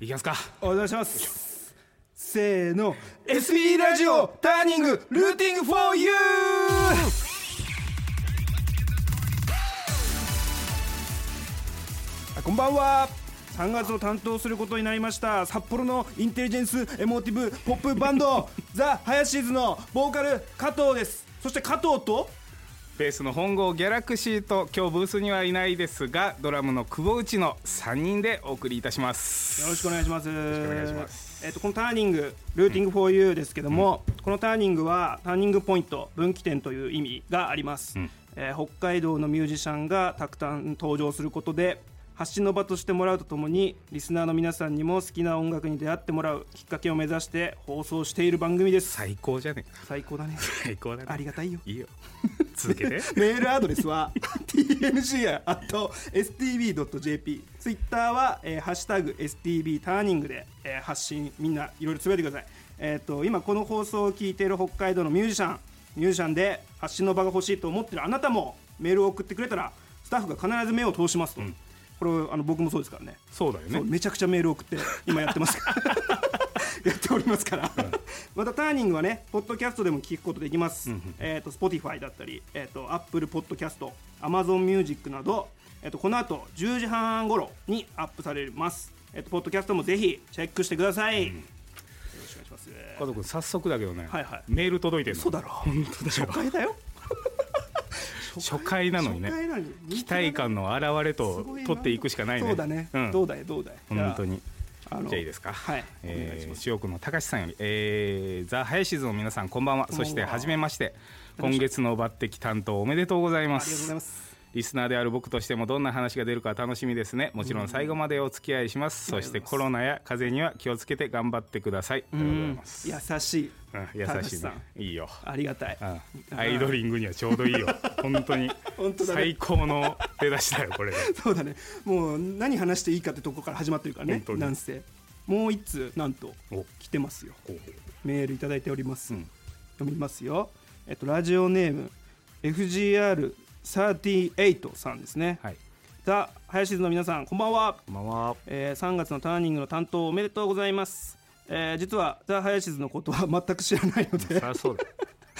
いきますか。お願いします。せーの。SB ラジオターニングルーティング for you あこんばんは。3月を担当することになりました札幌の intelligence emotive ポップバンドザ・ハヤシーズのボーカル加藤です。そして加藤とベースの本郷ギャラクシーと今日ブースにはいないですがドラムの久保内の3人でお送りいたします。よろしくお願いします。よろしくお願いします。えっ、とこのターニングルーティング for you ですけども、このターニングはターニングポイント分岐点という意味があります。ん。えー北海道のミュージシャンがたくさん登場することで。発信の場としてもらうとともにリスナーの皆さんにも好きな音楽に出会ってもらうきっかけを目指して放送している番組です。最高じゃねえか。最高だね。最高だね。ありがたいよ。いいよ続けて。メールアドレスは tng.stb.jp ツイッターは、えーハッシュタグ STB ターニングで、えー発信みんないろいろつぶやいてください、えー、と今この放送を聞いている北海道のミュージシャン。ミュージシャンで発信の場が欲しいと思ってるあなたもメールを送ってくれたらスタッフが必ず目を通しますと、これあの僕もそうですからね。そうだよね。めちゃくちゃメール送って今やってますからやっておりますから、またターニングはねポッドキャストでも聞くことできます、えっ、と Spotify だったりえっ、と Apple ポッドキャスト Amazon Music などえっ、とこの後10時半頃にアップされます。えっ、とポッドキャストもぜひチェックしてください、よろしくお願いします。加藤君早速だけどね、はいはい。メール届いてるの。そうだろ。本当だよ。初回だよ。初回なのにね期待感の表れと取っていくしかないね。そうだね、ん、どうだい？どうだい？本当にあのじゃあいいですか？はい。えー、塩区の高橋さんより、えー、ザ・ハヤシズの皆さんこんばんは。そして初めまして。今月の抜擢担当おめでとうございまありがとうございすますリスナーである僕としてもどんな話が出るか楽しみですね。もちろん最後までお付き合いします。そしてコロナや風邪には気をつけて頑張ってください。うございます。優しい。うん優しいね。高橋さん。いいよ。ありがたい。うん。アイドリングにはちょうどいいよ。本当に。本当だね。最高の出だしだよこれで そうだね。もう何話していいかってとこから始まってるからねなんせ。もう一通なんとお。来てますよ。メールいただいております、うん。読みますよ。えっとラジオネーム FGR38 さんですね、はい。ザ・林の皆さんこんばんは、こんばんは。えー3月のターニングの担当おめでとうございます、えー実はザ・林のことは全く知らないので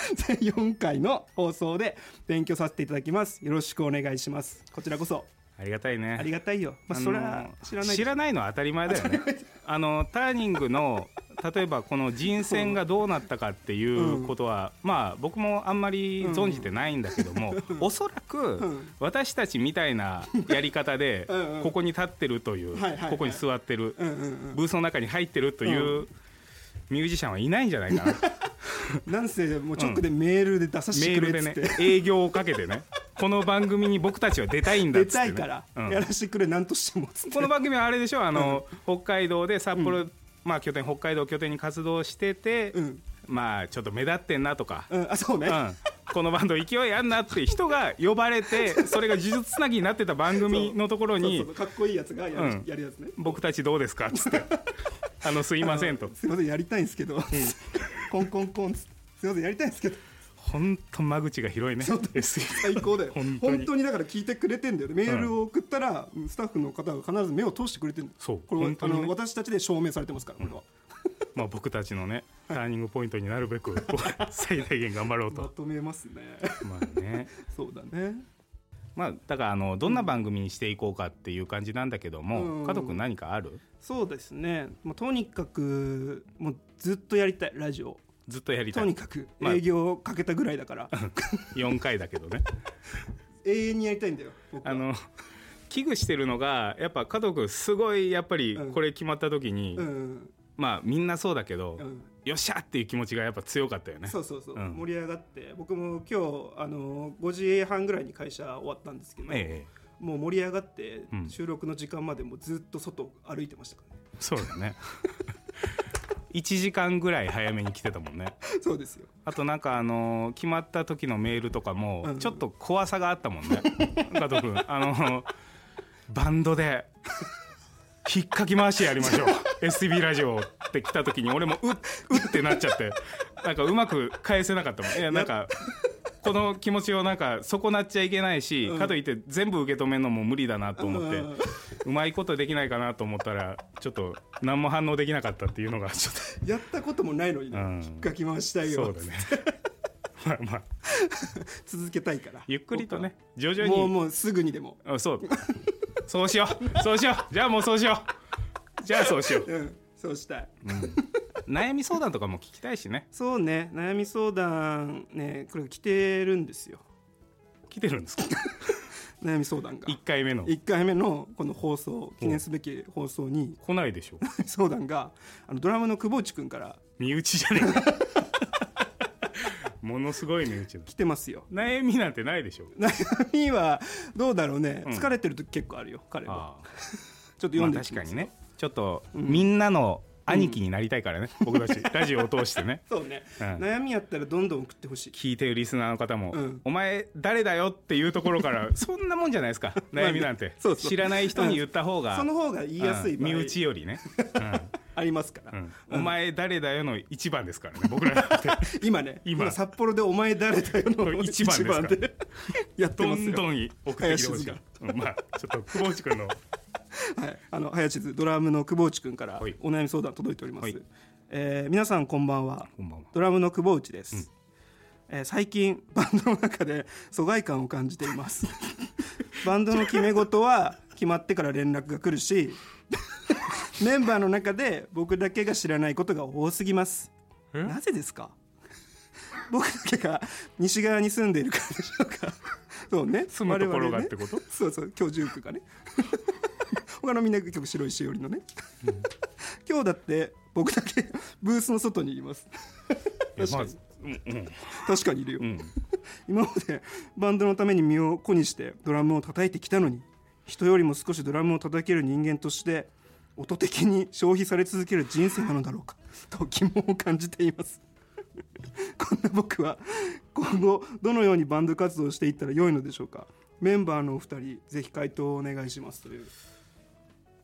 全4回の放送で勉強させていただきます。よろしくお願いします。こちらこそ。ありがたいね。ありがたいよ。まあそれは知らない知らないのは当たり前だよね。あのターニングの例えばこの人選がどうなったかっていうことは、まあ僕もあんまり存じてないんだけども、おそらくん。私たちみたいなやり方でうん。うんここに立ってるという、はいはいはい。ここに座ってる、うんうんうん。ブースの中に入ってるというミュージシャンはいないんじゃないかな。なんせもう直でメールで出させメールてくれっつって、でね営業をかけてねこの番組に僕たちは出たいんだっって、ね、たいから、うん。やらせてくれ何としてもこの番組はあれでしょあの、北海道で札幌、まあ拠点北海道を拠点に活動してて、うん。まあちょっと目立ってんなとか、うん、あそうね、うん。このバンド勢いあんなって人が呼ばれて それが呪術つなぎになってた番組のところにかっこいいやつがやる,、うん。やるやつね。僕たちどうですかっつって「あのすいません」と。すいませんやりたいんですけど、コンコンコンつって。すいませんやりたいんですけど本当間口が広いね。最高だよ。本本当にだから聞いてくれてんだよね。メールを送ったら、スタッフの方が必ず目を通してくれてるそうこれは、本当にね。あの私たちで証明されてますからこれは、まあ僕たちのね ターニングポイントになるべく 最大限頑張ろうまととめますね。まあね。そうだね。まあだからあのどんな番組にしていこうかっていう感じなんだけども、うん。加藤君何かある？そうですね。もうとにかくもうずっとやりたいラジオずっとやりたい。とにかくまあ営業をかけたぐらいだから、4回だけどね。永遠にやりたいんだよあの危惧してるのがやっぱ加藤君すごいやっぱりうん。これ決まった時に、うんまあみんなそうだけど、うん。よっしゃっていう気持ちがやっぱ強かったよね。そうそうそう、うん。盛り上がって。僕も今日あの5時半ぐらいに会社終わったんですけど、ええ。もう盛り上がって、うん。収録の時間までもうずっと外歩いてましたからね。そうだね1時間ぐらい早めに来てたもんね。そうですよ。あとなんかあのー決まった時のメールとかもうん。ちょっと怖さがあったもんね。加藤君。あのーバンドで引っかき回しやりましょう。STB ラジオって来た時に俺もうっうってなっちゃって。なんかうまく返せなかったもん。いやなんかこの気持ちをなんか損なっちゃいけないし、かといって全部受け止めるのも無理だなと思って、うまいことできないかなと思ったらちょっと何も反応できなかったっていうのがちょっやったこともないのにね、うん。引っかき回したいよとそうだね。まあまあ。続けたいから。ゆっくりとね徐々に。もうもうすぐにでも。あそう。そうしよう。そうしよう。じゃあもうそうしよう。じゃあそうしよう、うん。そうしたい。うん。悩み相談とかも聞きたいしね。そうね。悩み相談ねこれ来てるんですよ。来てるんですか？悩み相談が。1回目の。1回目のこの放送記念すべき放送に。来ないでしょ。相談が。あのドラムの久保内くんから。身内じゃねえ。か ものすごい身内だ。来てますよ。悩みなんてないでしょ。悩みはどうだろうね、うん。疲れてる時結構あるよ彼は。あ ちょっとあ、まあ、読んでいきます確かにね。ちょっと、みんなの兄貴になりたいからね、僕たちラジオを通してね。そうね、うん。悩みやったらどんどん送ってほしい。聞いてるリスナーの方も、うん。お前誰だよっていうところから そんなもんじゃないですか悩みなんて。そうそう。知らない人に言った方が、その方が言いやすい身内よりね、ありますから、うん。うん。お前誰だよの一番ですからね僕らなんて。今ね。今。今札幌で「お前誰だよ」の一番でやってどますよ。んどん送ってきてほしい。まあちょっと久保内君のはい、あの林津ドラムの久保内くんからはい。お悩み相談届いております、はい。えー皆さんこんばんは。ドラムの久保内です、えー最近バンドの中で 疎外感を感じています。バンドの決め事は決まってから連絡が来るし メンバーの中で僕だけが知らないことが多すぎます。え？なぜですか？僕だけが西側に住んでいるからでしょうか？そうね。住むところがってこと？そうそう。居住区がね 他のみんな結構白いしおりのね、今日だって僕だけブースの外にいます。確かに。まずうんうん。確かにいるよ、うん。今までバンドのために身を粉にしてドラムを叩いてきたのに人よりも少しドラムを叩ける人間として音的に消費され続ける人生なのだろうかと疑問を感じています。こんな僕は今後どのようにバンド活動をしていったら良いのでしょうか。メンバーのお二人ぜひ回答をお願いしますという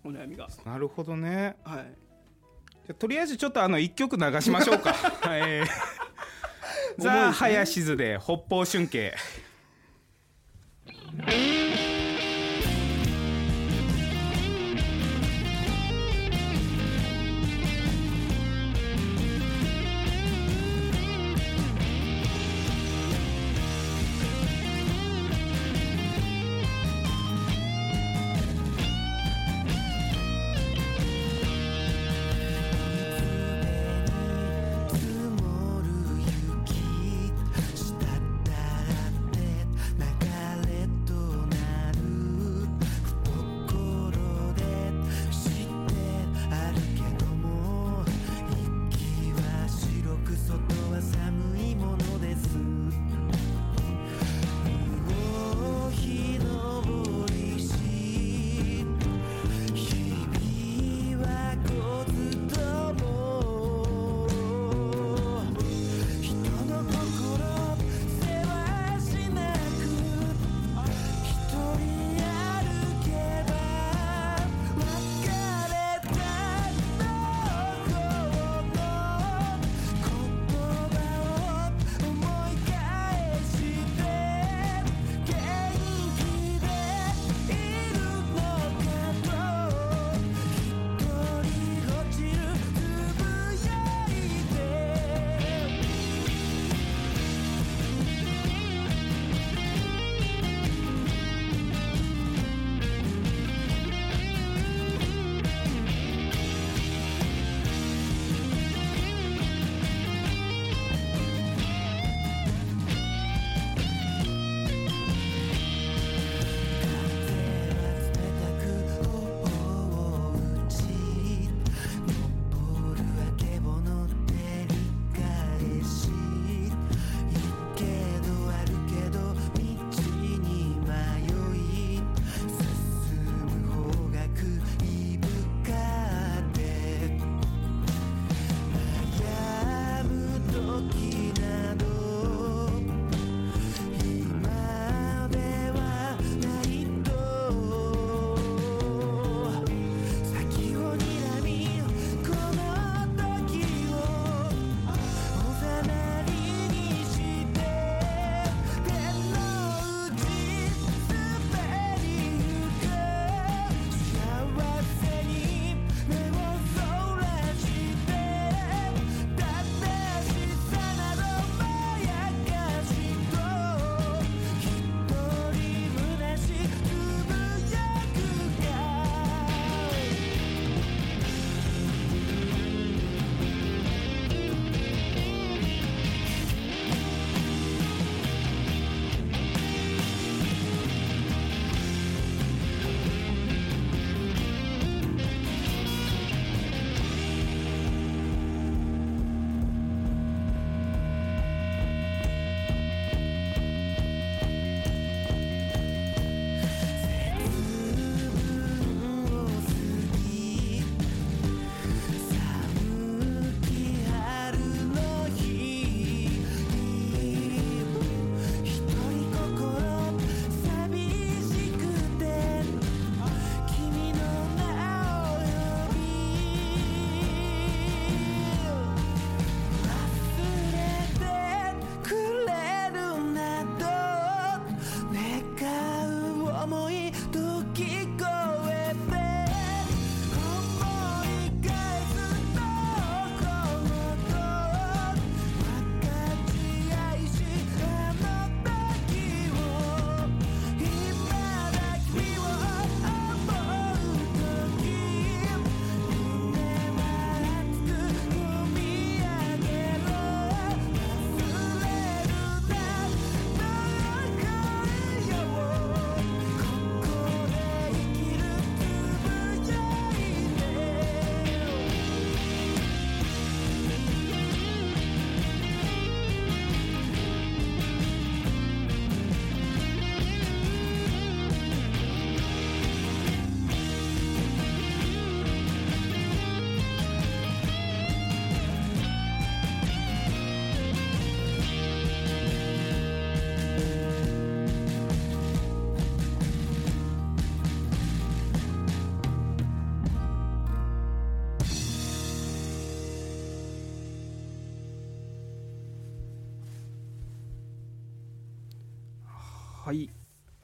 お悩みが。なるほどね。はい。じゃあとりあえずちょっとあの一曲流しましょうか。えー。ザ・林津で北方春景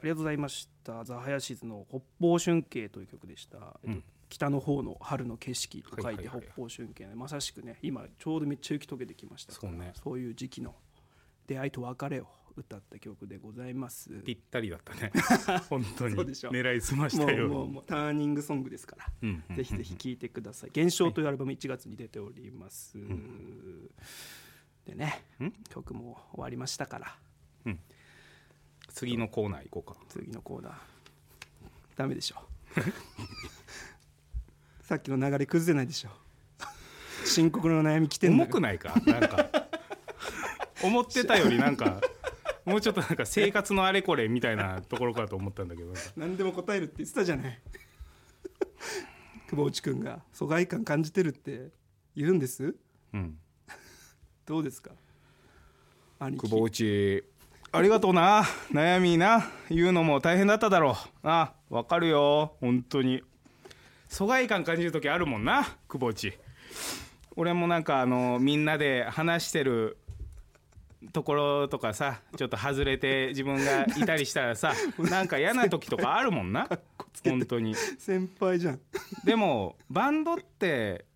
りがとうございました。ザ・ハヤシズの北方春景という曲でした、えっとうん。北の方の春の景色と書いてはいはいはい北方春景まさしくね今ちょうどめっちゃ雪解けてきましたそうね。そういう時期の出会いと別れを歌った曲でございます。ぴったりだったね。本当に。そうでしょ。狙いすましもたようもうもうターニングソングですから。うんうんぜひぜひ聴いてください「現象」というアルバム1月に出ております、でねん。曲も終わりましたから次のコーナー行こうか。次のコーナー。ダメでしょ。さっきの流れ崩れないでしょ。深刻な悩み来てん重くないか？なんか。思ってたよりなんかもうちょっとなんか生活のあれこれみたいなところかと思ったんだけど。何でも答えるって言ってたじゃない。久保内くんが疎外感感じてるって言うんです？うん。どうですか？久保内ありがとうな。悩みな。言うのも大変だっただろう。あわかるよ。本当に。疎外感感じる時あるもんな。久保内俺もなんかあのみんなで話してるところとかさちょっと外れて自分がいたりしたらさなんか嫌な時とかあるもんな。本当に。先輩じゃん。でもバンドって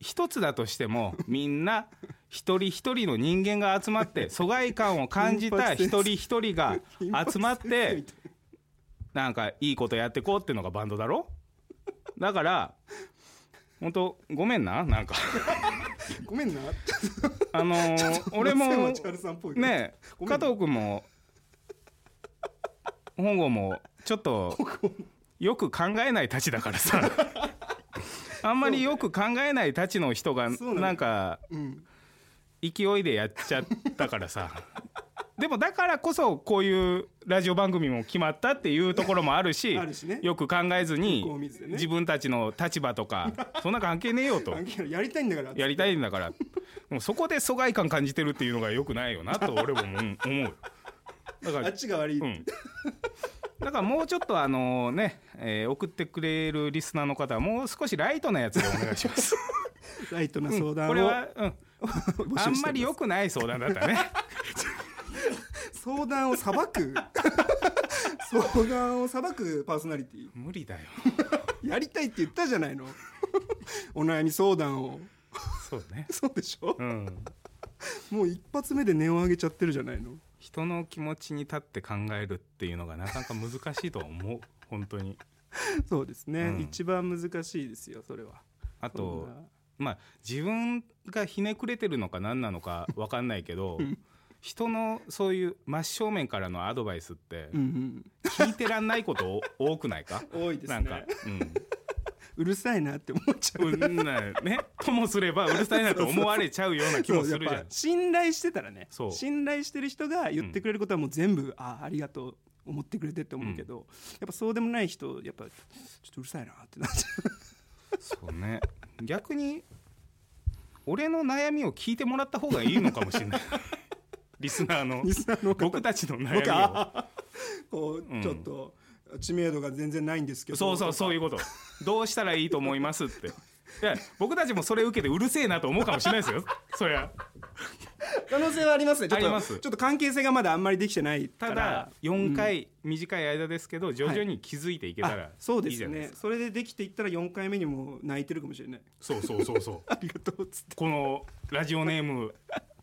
一つだとしても みんな一人一人の人間が集まって 疎外感を感じた一人一人が集まってな。んかいいことやってこうっていうのがバンドだろ？だから本当ごめんななんか。ごめんな。あのー俺もね加藤君も本郷もちょっとよく考えないたちだからさあんまりよく考えないたちの人がなんかうん。勢いでやっちゃったからさ。でもだからこそこういうラジオ番組も決まったっていうところもあるし ね。よく考えずに自分たちの立場とか そんな関係ねえよと。やりたいんだから。やりたいんだから。もうそこで疎外感感じてるっていうのがよくないよなと俺も思う。思うだからあっちが悪い、うん、だからもうちょっとあのね、えー送ってくれるリスナーの方はもう少しライトなやつでお願いします。ライトな相談を、これは、うん、あんまり良くない相談だったね。相談を裁く？相談を裁くパーソナリティ？無理だよ。やりたいって言ったじゃないのお悩み相談をそうね。そうでしょ？うん。もう一発目で値を上げちゃってるじゃないの人の気持ちに立って考えるっていうのがなかなか難しいとは思う。本当に。そうですね、うん。一番難しいですよそれは。あとな。まあ自分がひねくれてるのか何なのか分かんないけど人のそういう真正面からのアドバイスってうん聞いてらんないこと多くないか？う ん多いですね。なんか、うん、うるさいなって思っちゃう。うんなね。ともすればうるさいなと思われちゃうような気もするじゃん。信頼してたらね。そう。信頼してる人が言ってくれることはもう全部、あありがとう思ってくれてって思うけど、やっぱそうでもない人やっぱちょっとうるさいなってなっちゃそうね。逆に俺の悩みを聞いてもらった方がいいのかもしれない。リスナーの。うリスナーの方。僕たちの悩僕みを。あこう、ん。ちょっと知名度が全然ないんですけど。そうそうそういうこと。どうしたらいいと思いますって。いや僕たちもそれ受けてうるせえなと思うかもしれないですよ。そりゃ。可能性はありますね。ちょっとちょっと関係性がまだあんまりできてないただ4回、短い間ですけど徐々に気づいていけたらあそうですね。それでできていったら4回目にも泣いてるかもしれない。そうそうそうそう。ありがとうっつって。このラジオネーム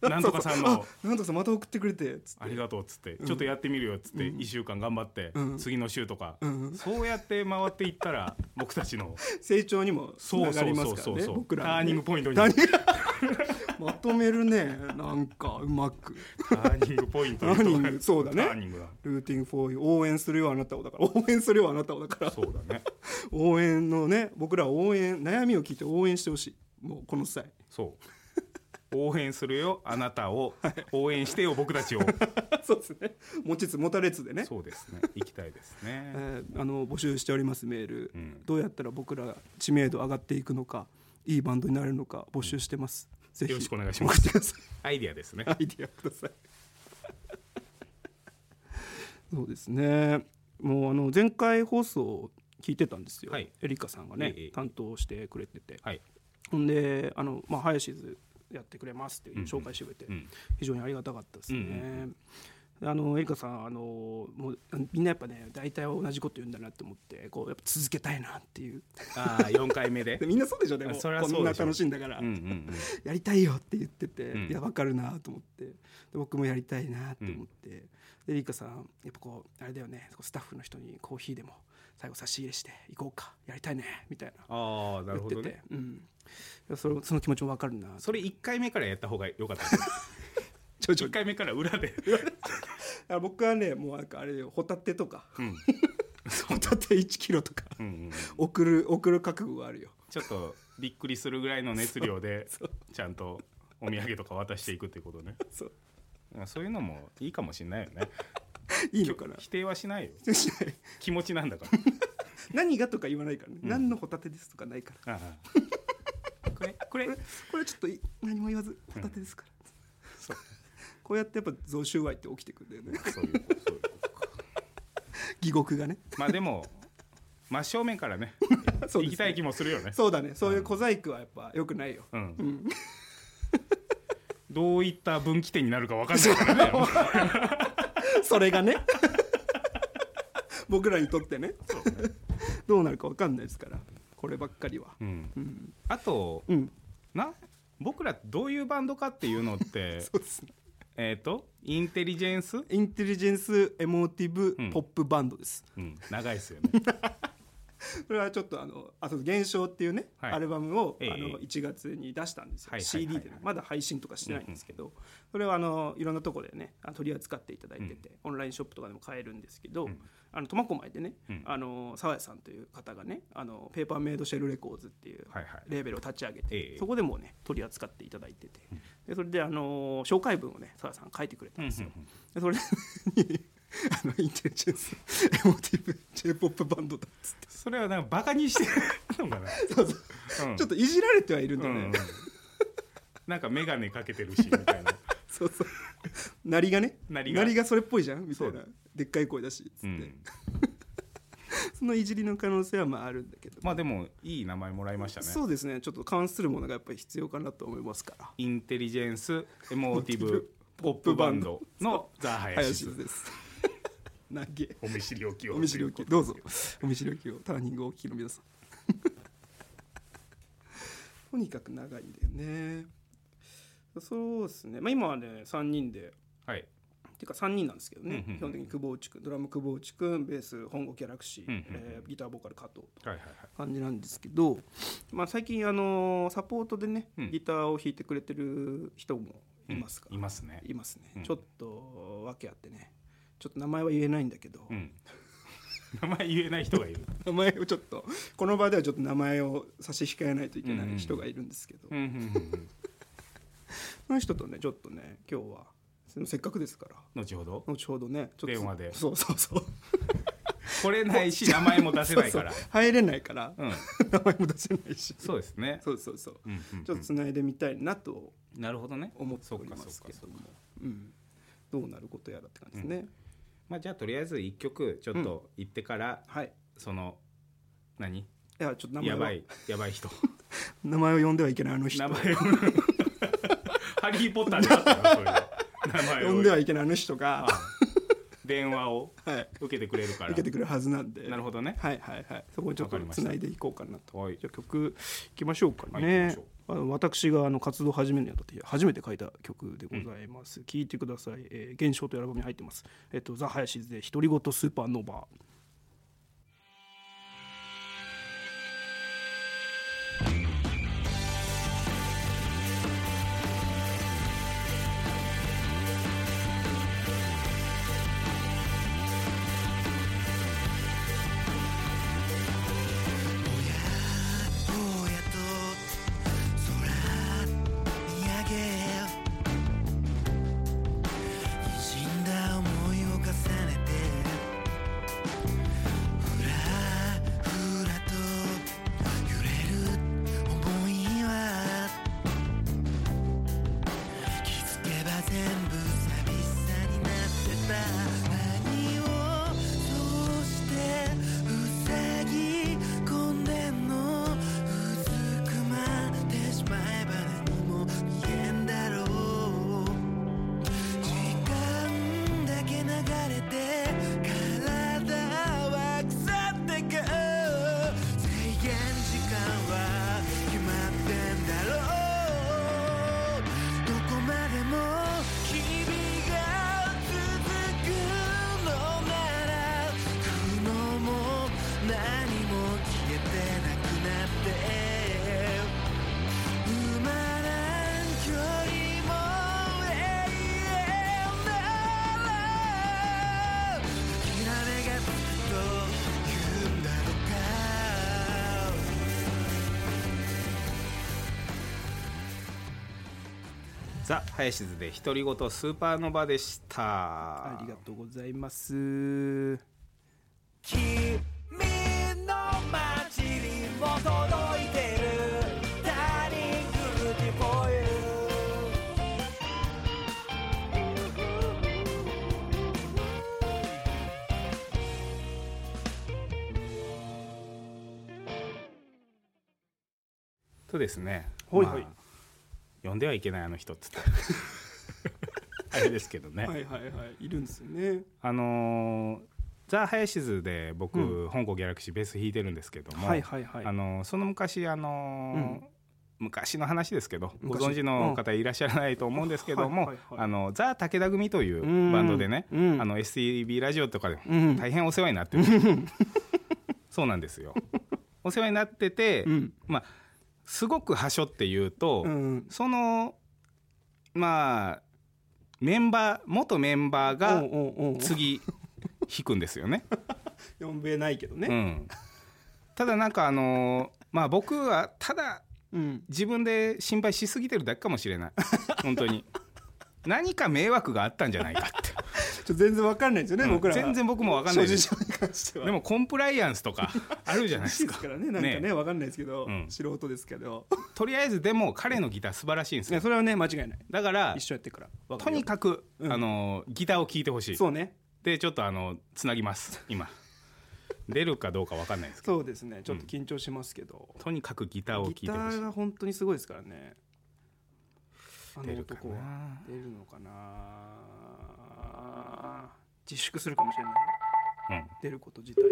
なんとかさんの。なんとかさんまた送ってくれて。ありがとうっつって、ちょっとやってみるよっつって1週間頑張って、うん。次の週とか、うん。そうやって回っていったら 僕たちの成長にもつながりますからね僕らターニングポイントに。まとめるね。なんかうまく。ターニングポイントターニング。そうだね。ターニングだ。ルーティンフォー応援するよあなたをだから。応援するよあなたを だから。そうだね。応援のね僕らは応援悩みを聞いて応援してほしい。もうこの際。そう応援するよあなたを。応援してよ僕たちを。そうですね。持ちつ持たれつでね。そうですね。行きたいですね。えーあの募集しておりますメール、ん。どうやったら僕ら知名度上がっていくのかいいバンドになれるのか募集してます、ぜひ。よろしくお願いします。アイディアですね。アイディアください。そうですね。もうあの前回放送聞いてたんですよ、はい。エリカさんがね、ええ。担当してくれてて。はい。ほんであの、まあ、ハヤシズやってくれますっていううん。うん紹介してくれて、うん。非常にありがたかったですね、うんうんあのエリカさんあのもうみんなやっぱね大体同じこと言うんだなって思ってこうやっぱ続けたいなっていう。ああ4回目で？で みんなそうでしょでも。そりゃそうでしょ。こんな楽しいんだから、うんうんうん。やりたいよって言ってて、うん。いや分かるなと思って。で僕もやりたいなって思って、でエリカさんやっぱこうあれだよねスタッフの人にコーヒーでも最後差し入れして行こうかやりたいねみたいな。ああなるほどね。うん、それその気持ちも分かるなそれ1回目からやった方がよかった ちょいちょい。1回目から裏で。あ僕はねもうなんかあれよホタテとか。うん。ホタテ1キロとか。うんうん送る送る覚悟があるよ。ちょっとびっくりするぐらいの熱量でちゃんとお土産とか渡していくっていうことね。そう。まあそういうのもいいかもしれないよねいいのかな？否定はしないよ。しない。気持ちなんだから。何がとか言わないからね、うん。何のホタテですとかないから。ああ。これこれ。これちょっとい何も言わずホタテですから、そう。こうやってやっぱ贈収賄って起きてくるんだよね。そういうそういうこと。か 疑獄がね。まあでも真正面からねそうですね。行きたい気もするよね。そうだね。そういう小細工はやっぱよくないよ、うん。うん、どういった分岐点になるか分かんないからね それがね。僕らにとってね。そうね。どうなるか分かんないですから。こればっかりは。うん。うん、あとうん、な僕らどういうバンドかっていうのって そうですね。えっとインテリジェンス、インテリジェンスエモーティブうん。ポップバンドです、うん、長いですよね これはちょっとあのあそう現象っていうね、はい。アルバムを、ええ。あの1月に出したんですよ、はいはいはいはい。CD でね。まだ配信とかしてないんですけど、それはあのいろんなところでねあ取り扱っていただいてて、オンラインショップとかでも買えるんですけど、うん。あの苫小牧でね、うん。あの沢谷さんという方がねあのペーパーメイドシェルレコーズっていうはいはい。レーベルを立ち上げて、ええ。そこでもね取り扱っていただいてて、でそれであの紹介文をね沢谷さん書いてくれたんですよ、でそれに あのインテリジェンス エモーティブ j p o p バンドだっつって。それはなんかバカにしてるのかな、そうそう。うん。ちょっといじられてはいるんだね、うん。うんなんか眼鏡かけてるしみたいな、そうそう。鳴りがね。鳴りが。それっぽいじゃんみたいな。でっかい声だしつって、うん、そのいじりの可能性はまああるんだけど、まあでもいい名前もらいましたね。そうですね。ちょっと関するものがやっぱり必要かなと思いますから。インテリジェンスエモーティブポップバンド。のザ・ハヤシズ林です投げ。お見知りおきを。お見知りおき。どうぞ。お見知りおきをターニングをお聞きの皆さん。とにかく長いんだよね。そうですね。まあ今はね3人で。はい。っていうか3人なんですけどね、うんうんうん基本的に久保内くんドラム久保内くんベース本郷ギャラクシー、うんうんうん。えーギターボーカル加藤とはいはいはい。感じなんですけど、まあ、最近あのサポートでね、うん。ギターを弾いてくれてる人もいますから、いますね。いますね、うん。ちょっと訳あってねちょっと名前は言えないんだけど、うん。名前言えない人がいる。名前をちょっとこの場ではちょっと名前を差し控えないといけない人がいるんですけど、うんうんうんうん。その人とねちょっとね今日はせっかくですから。後ほど？後ほどねちょっと。電話で。そうそうそう。来れないし名前も出せないから。入れないから、うん。名前も出せないし。そうですね。そうそうそう。うんうんうん。ちょっとつないでみたいなと。なるほどね。思っておりますけども。うん。どうなることやらって感じですね、まあじゃあとりあえず一曲ちょっと行ってからはい。いその何？やちょっと名前を。やばいやばい人。名前を呼んではいけないあの人。名前を。ハリー・ポッターであったなそれ名前を。呼んではいけないあの人が。あ電話をはい。受けてくれるから。受けてくれるはずなんで。なるほどね。はいはいはい。そこにちょっとつないでいこうかなと。はい。じゃあ曲いきましょうかはい行ねきましょうあの私があの活動を始めるにあたって初めて書いた曲でございます、聴いてください、えー、現象というアルバムに入ってます。えっとザ・ハヤシズで独り言スーパーノーバー。ザ・林津で独り言スーパーノヴァでした。ありがとうございます。君の街にも届いてる。ターニングルーティン for you とですねはいはい。まあ呼んではいけないあの人っつって。あれですけどね、はいはいはい。いるんですよね。あのーザ・林津で僕、う香港ギャラクシーベース弾いてるんですけども、はいはいはい。あのーその昔あのーうん。昔の話ですけどご昔存知の方いらっしゃらないと思うんですけどもはいはいはい。あのザ・武田組といううん。バンドでね、うん。あの STB ラジオとかでうん。大変お世話になってる、そうなんですよ。お世話になってて、うん。まあすごくはしょって言うと、うん。そのまあメンバー元メンバーが次弾くんですよね。呼べないけどね。うん、ただなんかあのーまあ僕はただうん。自分で心配しすぎてるだけかもしれない。本当に。何か迷惑があったんじゃないかって、と全然わかんないですよね、うん。僕ら全然僕もわかんないでもコンプライアンスとかあるじゃないですか。ですからねなんかねねわかんないですけど、うん。素人ですけど。とりあえずでも彼のギター素晴らしいんですよ。それはね間違いない。だから一緒やってるから。とにかく、うん。あのギターを聴いてほしい。そうね。でちょっとあのつなぎます。今。出るかどうかわかんないですけど。そうですね。ちょっと緊張しますけど、とにかくギターを聴いギタてほしい。ーが本当にすごいですからね。あの出るか男はな。出るのかな自粛するかもしれない。うん。出ること自体を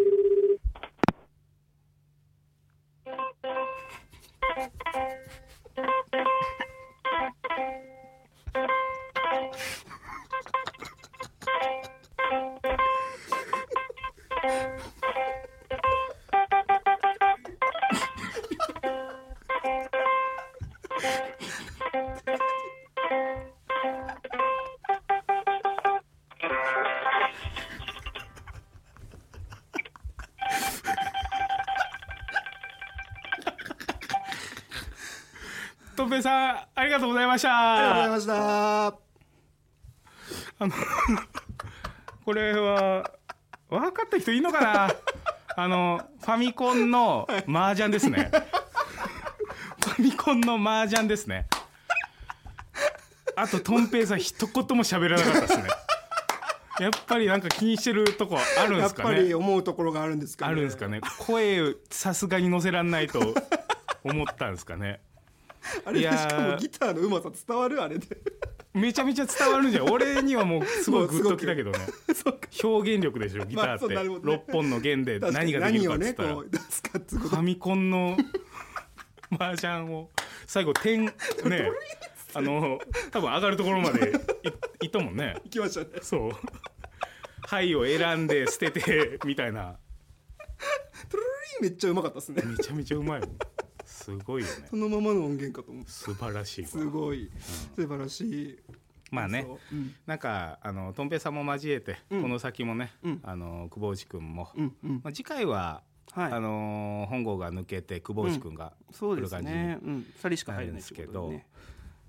とんぺいさんありがとうございました。ありがとうございました。これは分かった人いるのかな？あのファミコンの麻雀ですね。ファミコンの麻雀ですね。あととんぺいさん一言も喋らなかったですね。やっぱりなんか気にしてるとこあるんでやっすかね？ぱり思うところがあるんですかね。あるんですかね？声さすがに乗せらんないと思ったんですかね？あれでいやー。しかもギターのうまさ伝わるあれで。めちゃめちゃ伝わるんじゃん。俺にはもうすごいグッときたけどね。そうか。表現力でしょギターまあそうなるほってどね。6本の弦で確かに。何ができるかっ何をねつったら。こう出すかっていうこと。ファミコンの 麻雀を最後点 ねあの多分上がるところまでいいったもんね。いきましたね。そう「はい」を選んで捨ててみたいな。トゥルルリンめっちゃうまかったですね。めちゃめちゃうまいもんすごいよね。そのままの音源かと思って素晴らしいわ。すごい。素晴らしい。まあねそう。うん。なんかあのとんぺいさんも交えて、うん。この先もね、うん。あの久保内くんも、うんうん。まあ、次回は、はい。あの本郷が抜けて久保内くんが来る感じねうん。2人しか入れないってなんですけど、ね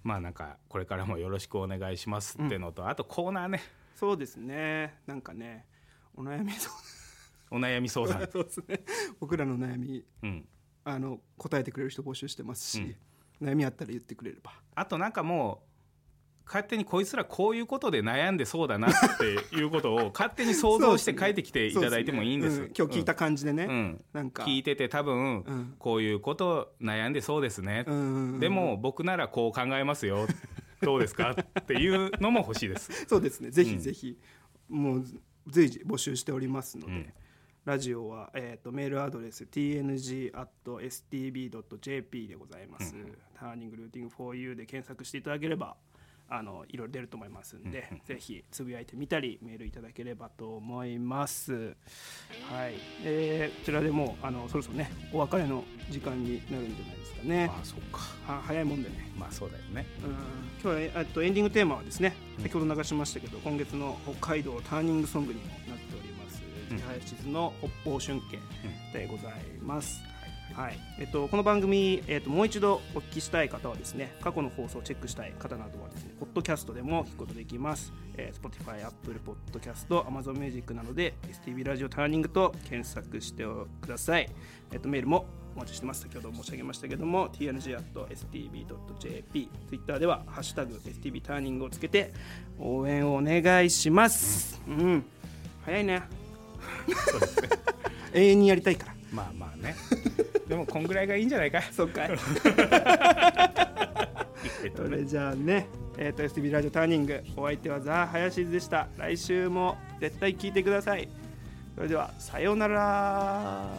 まあなんかこれからもよろしくお願いしますってのと、あとコーナーね。そうですね。なんかねお悩み相お悩み相談談、そうですね。僕らの悩み。うん、あの答えてくれる人募集してますし、悩みあったら言ってくれれば。あとなんかもう勝手にこいつらこういうことで悩んでそうだなっていうことを勝手に想像して書いてきていただいてもいいんです。そうね。うん。今日聞いた感じでね、うん。うんなんか。聞いてて多分、うんこういうこと悩んでそうですね、うん。でも僕ならこう考えますよどうですかっていうのも欲しいですそうですねぜうんひぜひ、もう随時募集しておりますので、うんラジオは、えー、とメールアドレス tng.stb.jp でございます、ターニングルーティング 4U で検索していただければあのいろいろ出ると思いますんで、ぜひつぶやいてみたりメールいただければと思います。はい、えーこちらでもうあのそろそろねお別れの時間になるんじゃないですかね。ああそっか。は早いもんでね。まあそうだよね。うん。今日はえっとエンディングテーマはですね先ほど流しましたけど、今月の北海道ターニングソングにもなっておりますうん。林地図の北方春景でござい。ます、はい。えっと、この番組、えっと、もう一度お聞きしたい方はですね過去の放送をチェックしたい方などはですねポッドキャストでも聞くことできます、えー、Spotify、Apple Podcast、Amazon Music などで STV ラジオターニングと検索してください、えっと、メールもお待ちしてます。先ほど申し上げましたけども tng.stb.jp Twitter では「ハッシュタグ #stb ターニング」をつけて応援をお願いします。うん、早いねそうです永遠にやりたいから。まあまあね。でもこんぐらいがいいんじゃないか。そっか。い それじゃあねえーと、STB ラジオターニングお相手はザ・ハヤシズでした。来週も絶対聞いてください。それではさようなら。